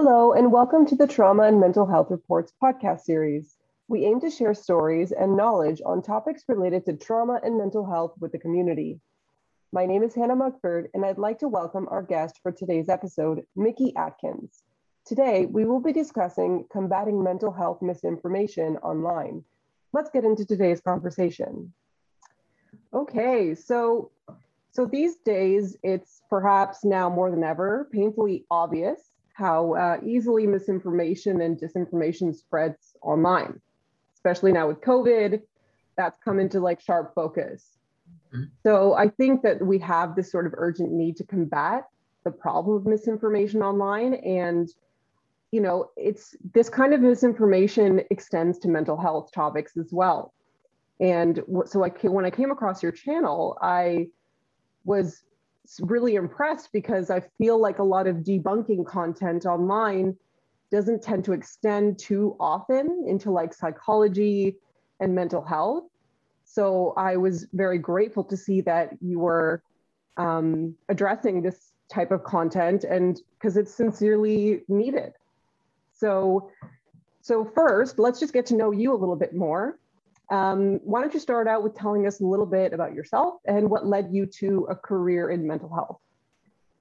Hello, and welcome to the Trauma and Mental Health Reports podcast series. We aim to share stories and knowledge on topics related to trauma and mental health with the community. My name is Hannah Muckford, and I'd like to welcome our guest for today's episode, Mickey Atkins. Today, we will be discussing combating mental health misinformation online. Let's get into today's conversation. Okay, so so these days, it's perhaps now more than ever painfully obvious how uh, easily misinformation and disinformation spreads online, especially now with COVID. That's come into like sharp focus. Mm-hmm. So I think that we have this sort of urgent need to combat the problem of misinformation online. And, you know, it's this kind of misinformation extends to mental health topics as well. And so I, when I came across your channel, I was really impressed because I feel like a lot of debunking content online doesn't tend to extend too often into like psychology and mental health. So I was very grateful to see that you were um, addressing this type of content and because it's sincerely needed. So, so first, let's just get to know you a little bit more. Um, why don't you start out with telling us a little bit about yourself and what led you to a career in mental health?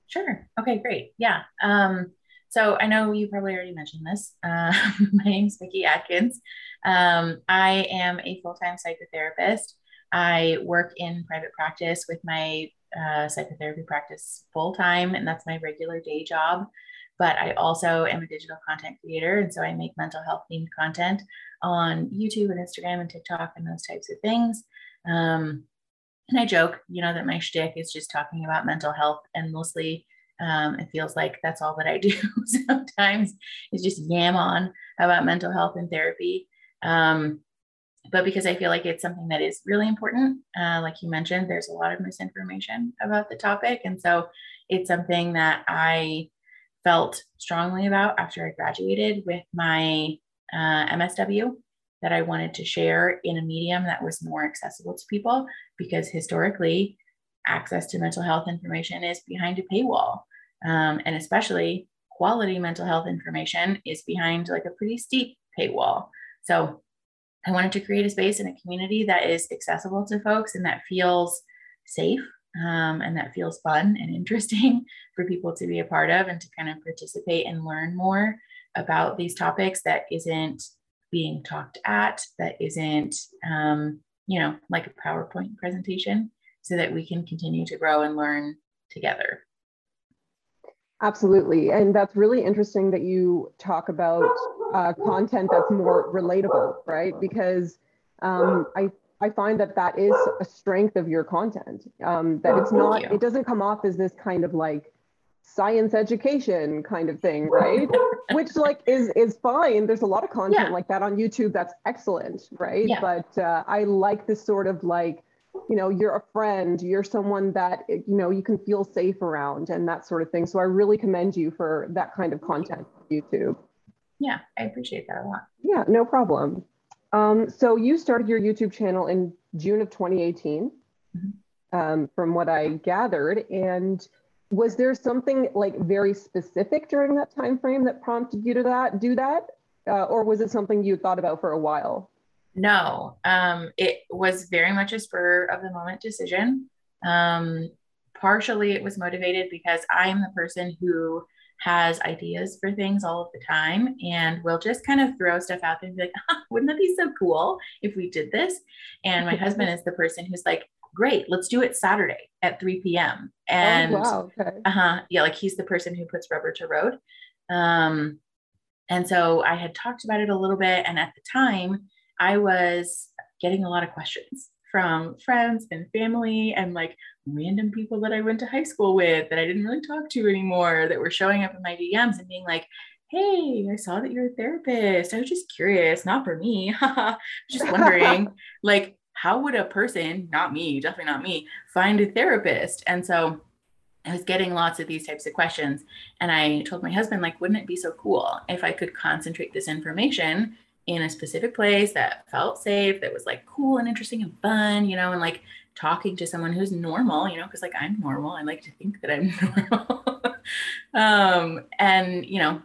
Sure. Okay, great. Yeah. Um, so I know you probably already mentioned this. Uh, my name is Mickey Atkins. Um, I am a full time psychotherapist. I work in private practice with my uh, psychotherapy practice full time, and that's my regular day job but I also am a digital content creator. And so I make mental health themed content on YouTube and Instagram and TikTok and those types of things. Um, and I joke, you know, that my shtick is just talking about mental health and mostly um, it feels like that's all that I do sometimes is just yam on about mental health and therapy. Um, but because I feel like it's something that is really important, uh, like you mentioned, there's a lot of misinformation about the topic. And so it's something that I felt strongly about after I graduated with my uh, MSW that I wanted to share in a medium that was more accessible to people because historically, access to mental health information is behind a paywall. Um, and especially quality mental health information is behind like a pretty steep paywall. So I wanted to create a space in a community that is accessible to folks and that feels safe um, and that feels fun and interesting for people to be a part of and to kind of participate and learn more about these topics that isn't being talked at, that isn't, um, you know, like a PowerPoint presentation, so that we can continue to grow and learn together. Absolutely. And that's really interesting that you talk about uh, content that's more relatable, right? Because um, I I find that that is a strength of your content. Um, that it's not, it doesn't come off as this kind of like science education kind of thing, right? Which like is is fine. There's a lot of content yeah. like that on YouTube that's excellent, right? Yeah. But uh, I like this sort of like, you know, you're a friend, you're someone that you know you can feel safe around and that sort of thing. So I really commend you for that kind of content YouTube. Yeah, I appreciate that a lot. Yeah, no problem. Um, so you started your YouTube channel in June of 2018, mm-hmm. um, from what I gathered. And was there something like very specific during that time frame that prompted you to that do that, uh, or was it something you thought about for a while? No, um, it was very much a spur of the moment decision. Um, partially, it was motivated because I am the person who has ideas for things all of the time and we'll just kind of throw stuff out there and be like, ah, wouldn't that be so cool if we did this? And my husband is the person who's like, great, let's do it Saturday at 3 p.m. And oh, wow, okay. uh-huh, yeah, like he's the person who puts rubber to road. Um, and so I had talked about it a little bit. And at the time, I was getting a lot of questions from friends and family and like random people that I went to high school with that I didn't really talk to anymore that were showing up in my DMs and being like, Hey, I saw that you're a therapist. I was just curious, not for me. just wondering, like, how would a person, not me, definitely not me, find a therapist? And so I was getting lots of these types of questions. And I told my husband, like, wouldn't it be so cool if I could concentrate this information in a specific place that felt safe, that was like cool and interesting and fun, you know, and like talking to someone who's normal, you know, because like I'm normal. I like to think that I'm normal. um, and, you know,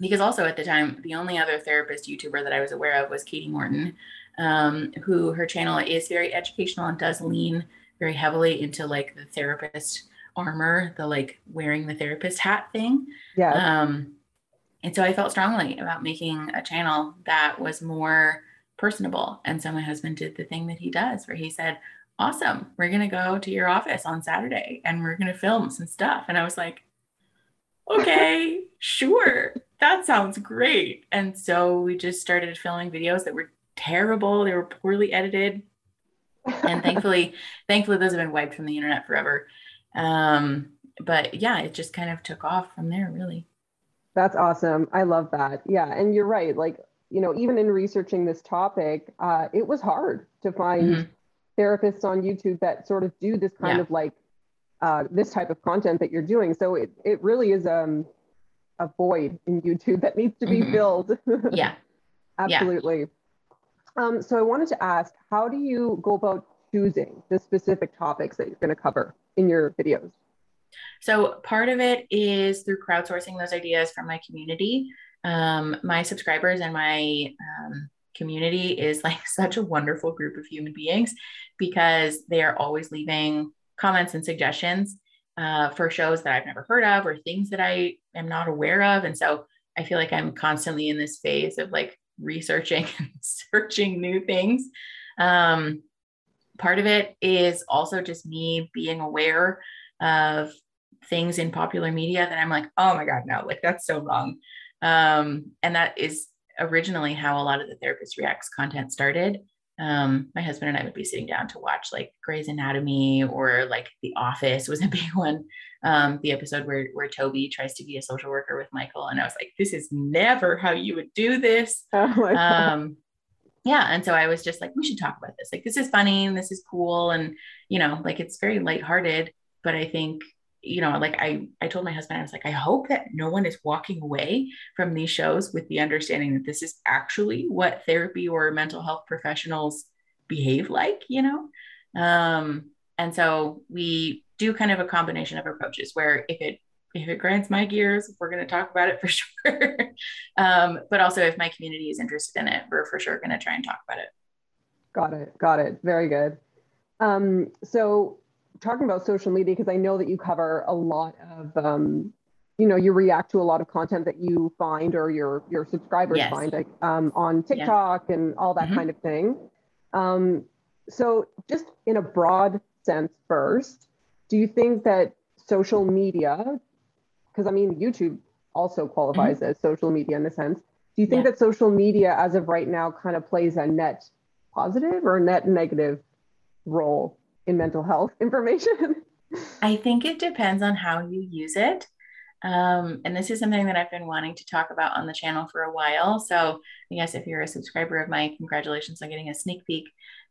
because also at the time, the only other therapist YouTuber that I was aware of was Katie Morton, um, who her channel is very educational and does lean very heavily into like the therapist armor, the like wearing the therapist hat thing. Yeah. Um, and so I felt strongly about making a channel that was more personable. And so my husband did the thing that he does, where he said, Awesome, we're going to go to your office on Saturday and we're going to film some stuff. And I was like, Okay, sure, that sounds great. And so we just started filming videos that were terrible, they were poorly edited. And thankfully, thankfully, those have been wiped from the internet forever. Um, but yeah, it just kind of took off from there, really. That's awesome. I love that. Yeah. And you're right. Like, you know, even in researching this topic, uh, it was hard to find mm-hmm. therapists on YouTube that sort of do this kind yeah. of like uh, this type of content that you're doing. So it, it really is um, a void in YouTube that needs to be mm-hmm. filled. yeah. Absolutely. Yeah. Um, so I wanted to ask, how do you go about choosing the specific topics that you're going to cover in your videos? So part of it is through crowdsourcing those ideas from my community. Um, my subscribers and my um, community is like such a wonderful group of human beings because they are always leaving comments and suggestions uh, for shows that I've never heard of or things that I am not aware of. And so I feel like I'm constantly in this phase of like researching and searching new things. Um, part of it is also just me being aware of things in popular media that I'm like, oh my God, no, like that's so wrong. Um, and that is originally how a lot of the Therapist Reacts content started. Um, my husband and I would be sitting down to watch like Grey's Anatomy or like The Office was a big one. Um, the episode where where Toby tries to be a social worker with Michael, and I was like, this is never how you would do this. Oh um, yeah, and so I was just like, we should talk about this. Like, this is funny and this is cool, and you know, like it's very lighthearted. But I think you know, like I, I told my husband, I was like, I hope that no one is walking away from these shows with the understanding that this is actually what therapy or mental health professionals behave like, you know? Um, and so we do kind of a combination of approaches where if it if it grinds my gears, we're going to talk about it for sure. um, but also if my community is interested in it, we're for sure going to try and talk about it. Got it. Got it. Very good. Um, so talking about social media because I know that you cover a lot of, um, you know, you react to a lot of content that you find or your your subscribers yes. find like, um, on TikTok yeah. and all that mm-hmm. kind of thing. Um, so, just in a broad sense, first, do you think that social media, because I mean, YouTube also qualifies mm-hmm. as social media in a sense. Do you think yeah. that social media, as of right now, kind of plays a net positive or net negative role in mental health information? I think it depends on how you use it. Um, and this is something that I've been wanting to talk about on the channel for a while. So, I guess if you're a subscriber of mine, congratulations on getting a sneak peek.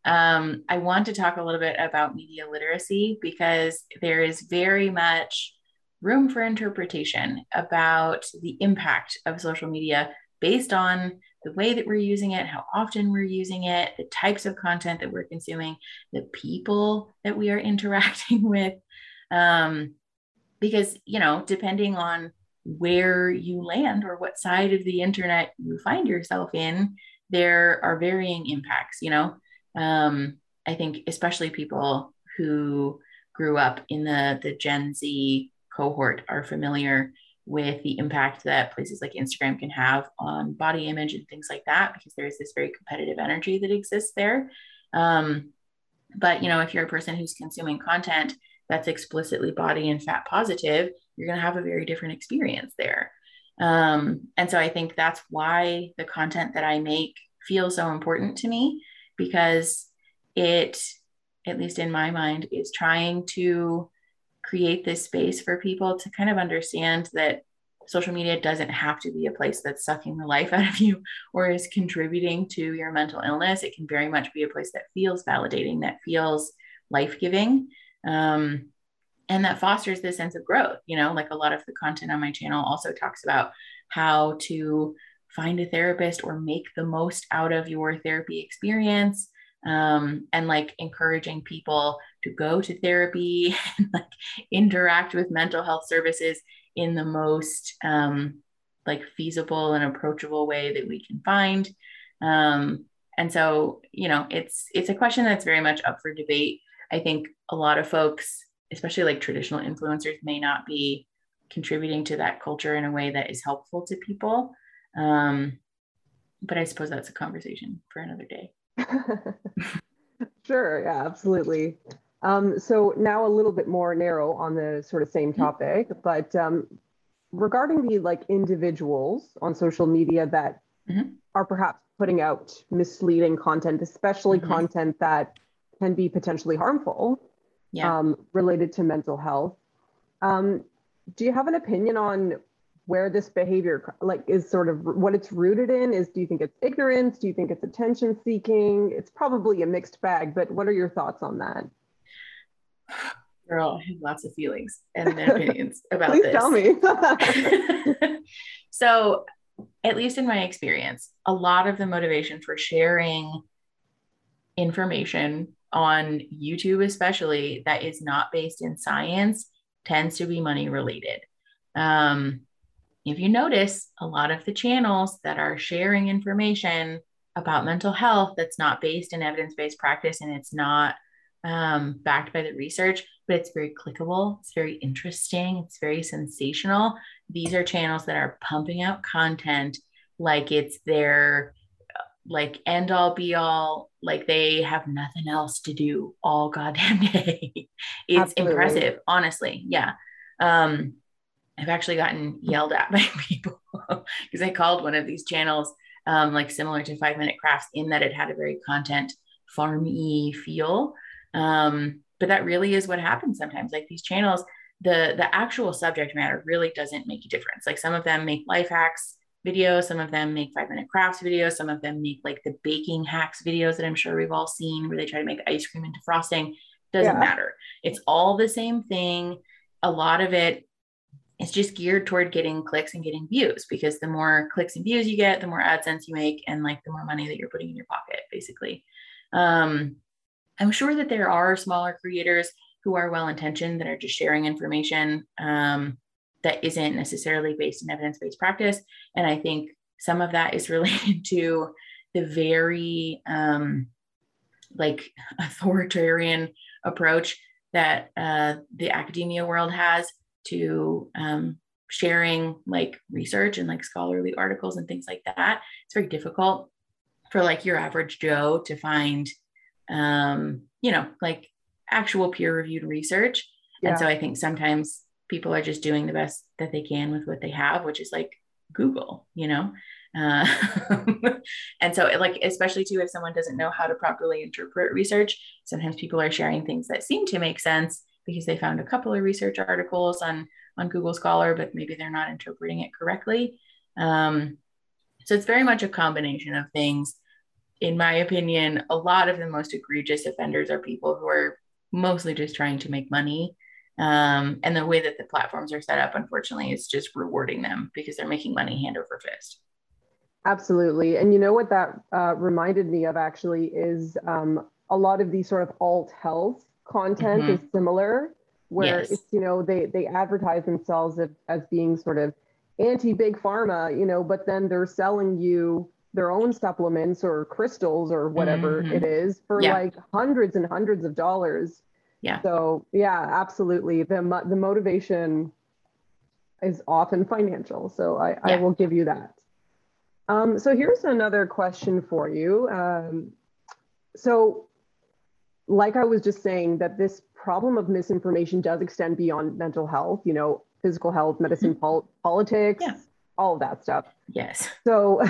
Um, I want to talk a little bit about media literacy because there is very much room for interpretation about the impact of social media based on the way that we're using it, how often we're using it, the types of content that we're consuming, the people that we are interacting with. Um, because, you know, depending on where you land or what side of the internet you find yourself in, there are varying impacts, you know. Um, I think especially people who grew up in the the Gen Z cohort are familiar with the impact that places like Instagram can have on body image and things like that, because there's this very competitive energy that exists there. Um, but you know, if you're a person who's consuming content that's explicitly body and fat positive, you're going to have a very different experience there. Um, and so I think that's why the content that I make feels so important to me because it, at least in my mind, is trying to create this space for people to kind of understand that social media doesn't have to be a place that's sucking the life out of you or is contributing to your mental illness. It can very much be a place that feels validating, that feels life giving, um, and that fosters this sense of growth. You know, like a lot of the content on my channel also talks about how to find a therapist or make the most out of your therapy experience um, and like encouraging people to go to therapy and like interact with mental health services in the most um, like feasible and approachable way that we can find. Um, and so, you know, it's it's a question that's very much up for debate. I think a lot of folks, especially like traditional influencers, may not be contributing to that culture in a way that is helpful to people. Um, but I suppose that's a conversation for another day. sure, yeah, absolutely. Um, so now a little bit more narrow on the sort of same mm-hmm. topic, but um, regarding the like individuals on social media that mm-hmm. are perhaps putting out misleading content, especially mm-hmm. content that can be potentially harmful yeah. um, related to mental health. Um, do you have an opinion on where this behavior like is sort of what it's rooted in is do you think it's ignorance? Do you think it's attention seeking? It's probably a mixed bag but what are your thoughts on that? Girl i have lots of feelings and opinions about Please this. tell me. So at least in my experience a lot of the motivation for sharing information on youtube especially that is not based in science tends to be money related. Um, if you notice, a lot of the channels that are sharing information about mental health that's not based in evidence based practice and it's not um, backed by the research, but it's very clickable, it's very interesting, it's very sensational. These are channels that are pumping out content like it's their like end all be all like they have nothing else to do all goddamn day it's Absolutely. impressive honestly yeah um I've actually gotten yelled at by people because I called one of these channels um, like similar to Five Minute Crafts in that it had a very content farmy feel. Um, but that really is what happens sometimes. Like these channels, the the actual subject matter really doesn't make a difference. Like some of them make life hacks videos, some of them make five minute crafts videos, some of them make like the baking hacks videos that I'm sure we've all seen where they try to make ice cream into frosting. Doesn't yeah. matter. It's all the same thing. A lot of it it's just geared toward getting clicks and getting views because the more clicks and views you get, the more AdSense you make, and like the more money that you're putting in your pocket, basically. Um, I'm sure that there are smaller creators who are well intentioned that are just sharing information um, that isn't necessarily based in evidence based practice. And I think some of that is related to the very um, like authoritarian approach that uh, the academia world has to um, sharing like research and like scholarly articles and things like that. It's very difficult for like your average Joe to find, um, you know, like actual peer reviewed research. Yeah. And so I think sometimes people are just doing the best that they can with what they have, which is like Google, you know? Uh, and so like, especially too, if someone doesn't know how to properly interpret research, sometimes people are sharing things that seem to make sense because they found a couple of research articles on on Google Scholar, but maybe they're not interpreting it correctly. Um, so it's very much a combination of things. In my opinion, a lot of the most egregious offenders are people who are mostly just trying to make money. Um, and the way that the platforms are set up, unfortunately, is just rewarding them because they're making money hand over fist. Absolutely. And you know what that uh, reminded me of actually is um, a lot of these sort of alt health content mm-hmm. is similar where yes. it's you know they they advertise themselves as, as being sort of anti big pharma you know but then they're selling you their own supplements or crystals or whatever mm-hmm. it is for yeah. like hundreds and hundreds of dollars yeah so yeah absolutely the the motivation is often financial so i yeah. i will give you that um, so here's another question for you um, so like I was just saying, that this problem of misinformation does extend beyond mental health, you know, physical health, medicine, mm-hmm. pol- politics, yeah. all of that stuff. Yes. So,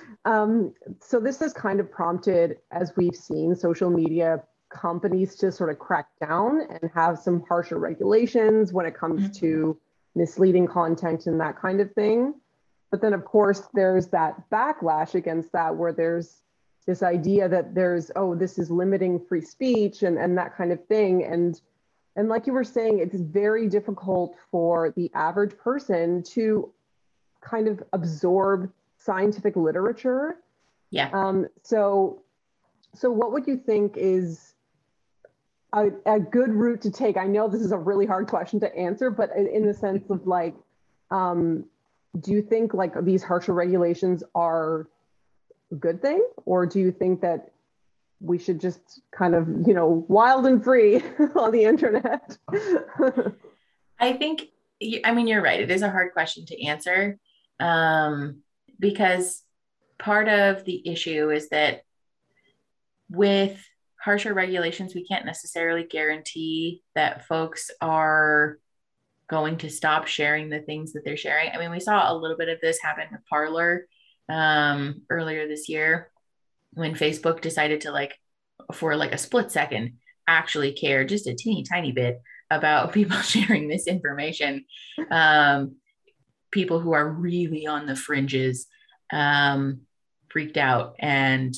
um, so this has kind of prompted, as we've seen, social media companies to sort of crack down and have some harsher regulations when it comes mm-hmm. to misleading content and that kind of thing. But then, of course, there's that backlash against that where there's this idea that there's oh this is limiting free speech and and that kind of thing. And and like you were saying it's very difficult for the average person to kind of absorb scientific literature. Yeah. Um so so what would you think is a, a good route to take? I know this is a really hard question to answer but in the sense of like um do you think like these harsher regulations are good thing, or do you think that we should just kind of, you know, wild and free on the internet? I think, I mean, you're right. It is a hard question to answer um, because part of the issue is that with harsher regulations, we can't necessarily guarantee that folks are going to stop sharing the things that they're sharing. I mean, we saw a little bit of this happen with Parler um, earlier this year when Facebook decided to like, for like a split second, actually care just a teeny tiny bit about people sharing this information. Um, people who are really on the fringes um, freaked out and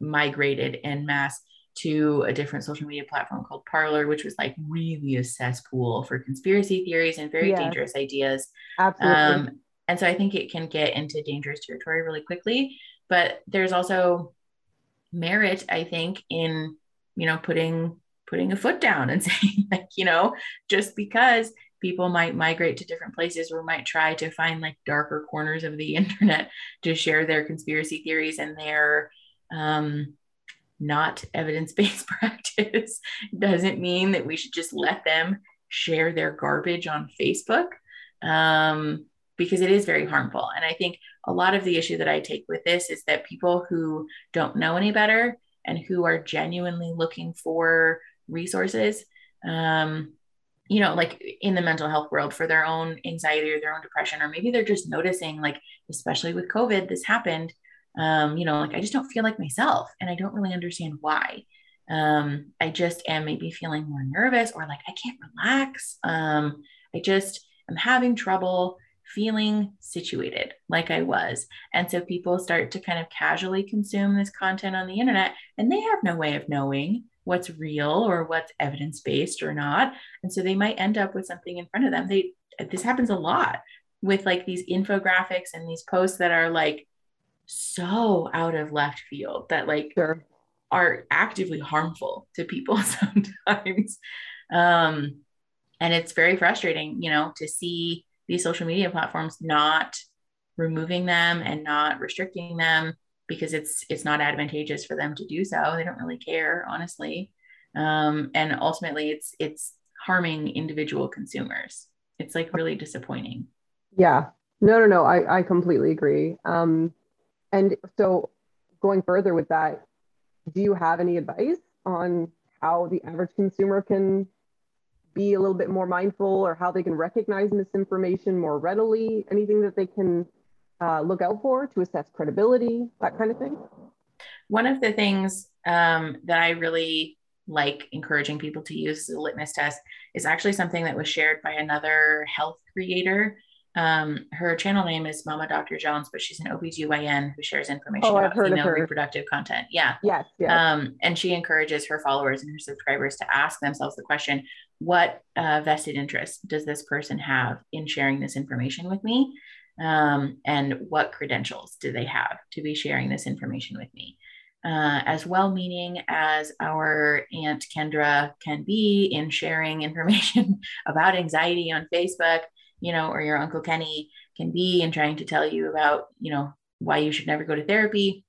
migrated en masse to a different social media platform called Parler, which was like really a cesspool for conspiracy theories and very dangerous ideas. Absolutely. Um, and so I think it can get into dangerous territory really quickly. But there's also merit, I think, in you know putting putting a foot down and saying like you know just because people might migrate to different places or might try to find like darker corners of the internet to share their conspiracy theories and their um, not evidence-based practice doesn't mean that we should just let them share their garbage on facebook um, because it is very harmful. And i think a lot of the issue that i take with this is that people who don't know any better and who are genuinely looking for resources um, you know like in the mental health world for their own anxiety or their own depression or maybe they're just noticing like especially with covid this happened um, you know like i just don't feel like myself and i don't really understand why. Um, i just am maybe feeling more nervous or like i can't relax. Um, i just am having trouble feeling situated like I was. And so people start to kind of casually consume this content on the internet and they have no way of knowing what's real or what's evidence based or not. And so they might end up with something in front of them. They this happens a lot with like these infographics and these posts that are like so out of left field that like sure. are actively harmful to people sometimes. Um, and it's very frustrating, you know, to see these social media platforms not removing them and not restricting them because it's it's not advantageous for them to do so. They don't really care, honestly, um, and ultimately, it's it's harming individual consumers. It's like really disappointing. Yeah, no, no, no. I I completely agree. Um, and so, going further with that, do you have any advice on how the average consumer can be a little bit more mindful or how they can recognize misinformation more readily? Anything that they can uh, look out for to assess credibility, that kind of thing? One of the things um, that I really like encouraging people to use the litmus test is actually something that was shared by another health creator. Um, her channel name is Mama Dr. Jones, but she's an OBGYN who shares information oh, about female reproductive content. Yeah. Yes. yes. Um, and she encourages her followers and her subscribers to ask themselves the question what uh, vested interest does this person have in sharing this information with me? um, and what credentials do they have to be sharing this information with me. Uh, as well meaning as our Aunt Kendra can be in sharing information about anxiety on Facebook, you know, or your Uncle Kenny can be and trying to tell you about, you know, why you should never go to therapy.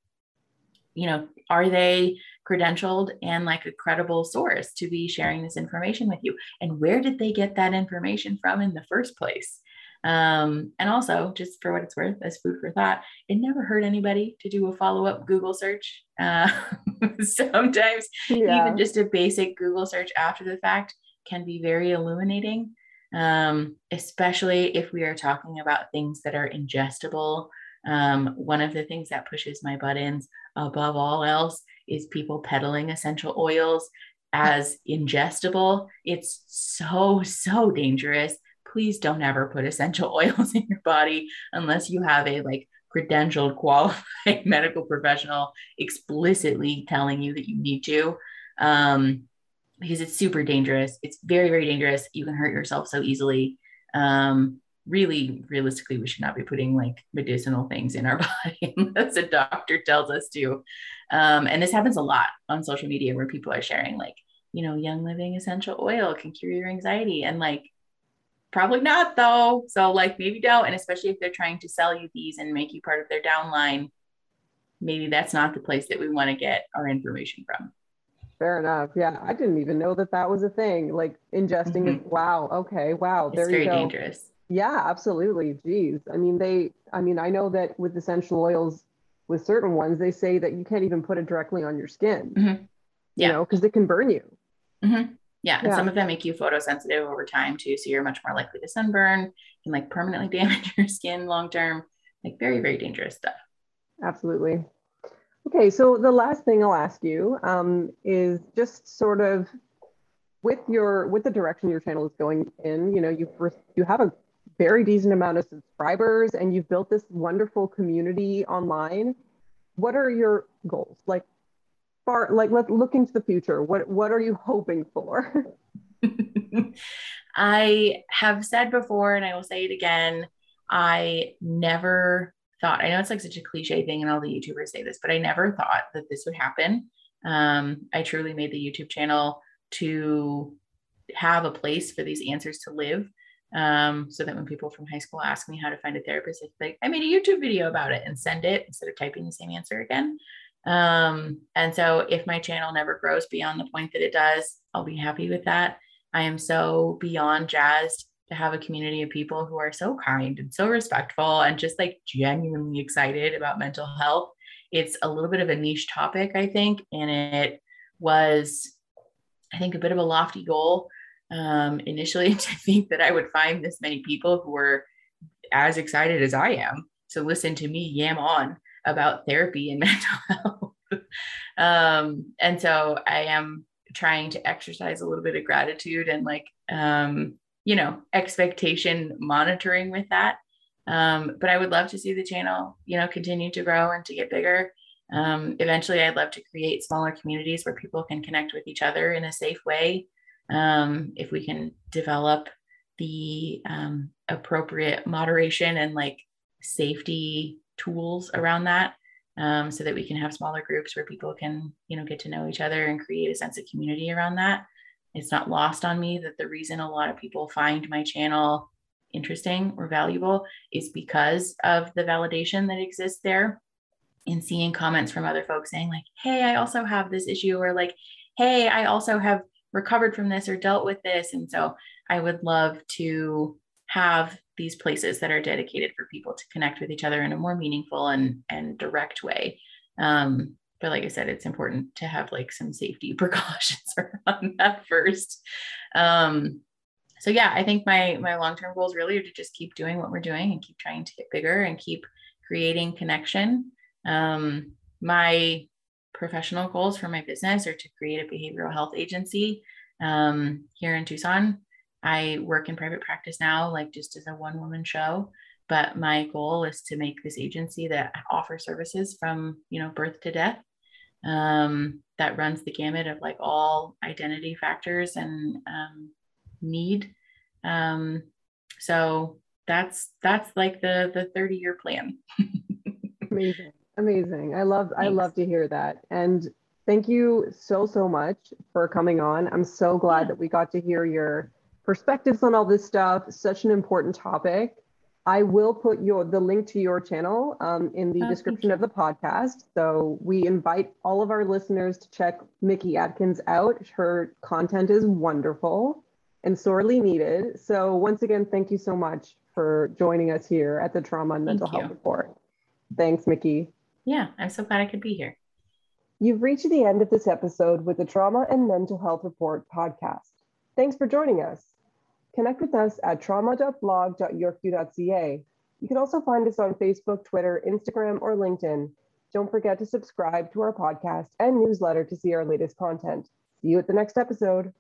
You know, are they credentialed and like a credible source to be sharing this information with you? And where did they get that information from in the first place? Um, and also, just for what it's worth, as food for thought, it never hurt anybody to do a follow up Google search. Uh, sometimes, yeah. even just a basic Google search after the fact can be very illuminating, um, especially if we are talking about things that are ingestible. Um, one of the things that pushes my buttons above all else is people peddling essential oils as ingestible. It's so, so dangerous please don't ever put essential oils in your body unless you have a like credentialed qualified medical professional explicitly telling you that you need to um, because it's super dangerous it's very very dangerous you can hurt yourself so easily um, really realistically we should not be putting like medicinal things in our body unless a doctor tells us to um, and this happens a lot on social media where people are sharing like you know young living essential oil can cure your anxiety and like probably not though. So like maybe don't. And especially if they're trying to sell you these and make you part of their downline, maybe that's not the place that we want to get our information from. Fair enough. Yeah, I didn't even know that that was a thing. Like ingesting mm-hmm. is wow. Okay, wow. It's there very you go. dangerous. Yeah, absolutely. Geez, I mean they. I mean I know that with essential oils, with certain ones, they say that you can't even put it directly on your skin. Mm-hmm. Yeah. You know, because it can burn you. Mm-hmm. Yeah, and yeah. some of them make you photosensitive over time too, so you're much more likely to sunburn. and like permanently damage your skin long term. Like very very dangerous stuff. Absolutely. Okay, so the last thing I'll ask you um, is just sort of with your with the direction your channel is going in. You know, you you have a very decent amount of subscribers, and you've built this wonderful community online. What are your goals? Like, far like let's look into the future. What what are you hoping for? I have said before, and I will say it again. I never thought, I know it's like such a cliche thing, and all the YouTubers say this, but I never thought that this would happen. Um, I truly made the YouTube channel to have a place for these answers to live. Um, so that when people from high school ask me how to find a therapist, it's like, I made a YouTube video about it and send it instead of typing the same answer again. Um, and so if my channel never grows beyond the point that it does, I'll be happy with that. I am so beyond jazzed to have a community of people who are so kind and so respectful and just like genuinely excited about mental health. It's a little bit of a niche topic, I think, and it was, I think, a bit of a lofty goal um, initially to think that I would find this many people who were as excited as I am to listen to me yam on about therapy and mental health. um, and so I am trying to exercise a little bit of gratitude and like um, you know, expectation monitoring with that. Um, but I would love to see the channel, you know, continue to grow and to get bigger. Um, eventually, I'd love to create smaller communities where people can connect with each other in a safe way. Um, if we can develop the um, appropriate moderation and like safety tools around that, um, so that we can have smaller groups where people can, you know, get to know each other and create a sense of community around that it's not lost on me that the reason a lot of people find my channel interesting or valuable is because of the validation that exists there and seeing comments from other folks saying like hey i also have this issue or like hey i also have recovered from this or dealt with this. And so i would love to have these places that are dedicated for people to connect with each other in a more meaningful and and direct way. Um, but like I said, it's important to have like some safety precautions around that first. Um, so yeah, I think my my long term goals really are to just keep doing what we're doing and keep trying to get bigger and keep creating connection. Um, my professional goals for my business are to create a behavioral health agency um, here in Tucson. I work in private practice now, like just as a one woman show but my goal is to make this agency that offers services from you know birth to death um, that runs the gamut of like all identity factors and um, need. Um, so that's that's like the the 30 year plan. Amazing. Amazing. I love Thanks. i love to hear that. And thank you so so much for coming on. I'm so glad yeah. that we got to hear your perspectives on all this stuff. Such an important topic I will put your the link to your channel um, in the oh, description of the podcast. So we invite all of our listeners to check Mickey Atkins out. Her content is wonderful and sorely needed. So once again, thank you so much for joining us here at the Trauma and Mental Health Report. Thanks, Mickey. Yeah, I'm so glad I could be here. You've reached the end of this episode with the Trauma and Mental Health Report podcast. Thanks for joining us. Connect with us at trauma.blog.yorku.ca. You can also find us on Facebook, Twitter, Instagram, or LinkedIn. Don't forget to subscribe to our podcast and newsletter to see our latest content. See you at the next episode.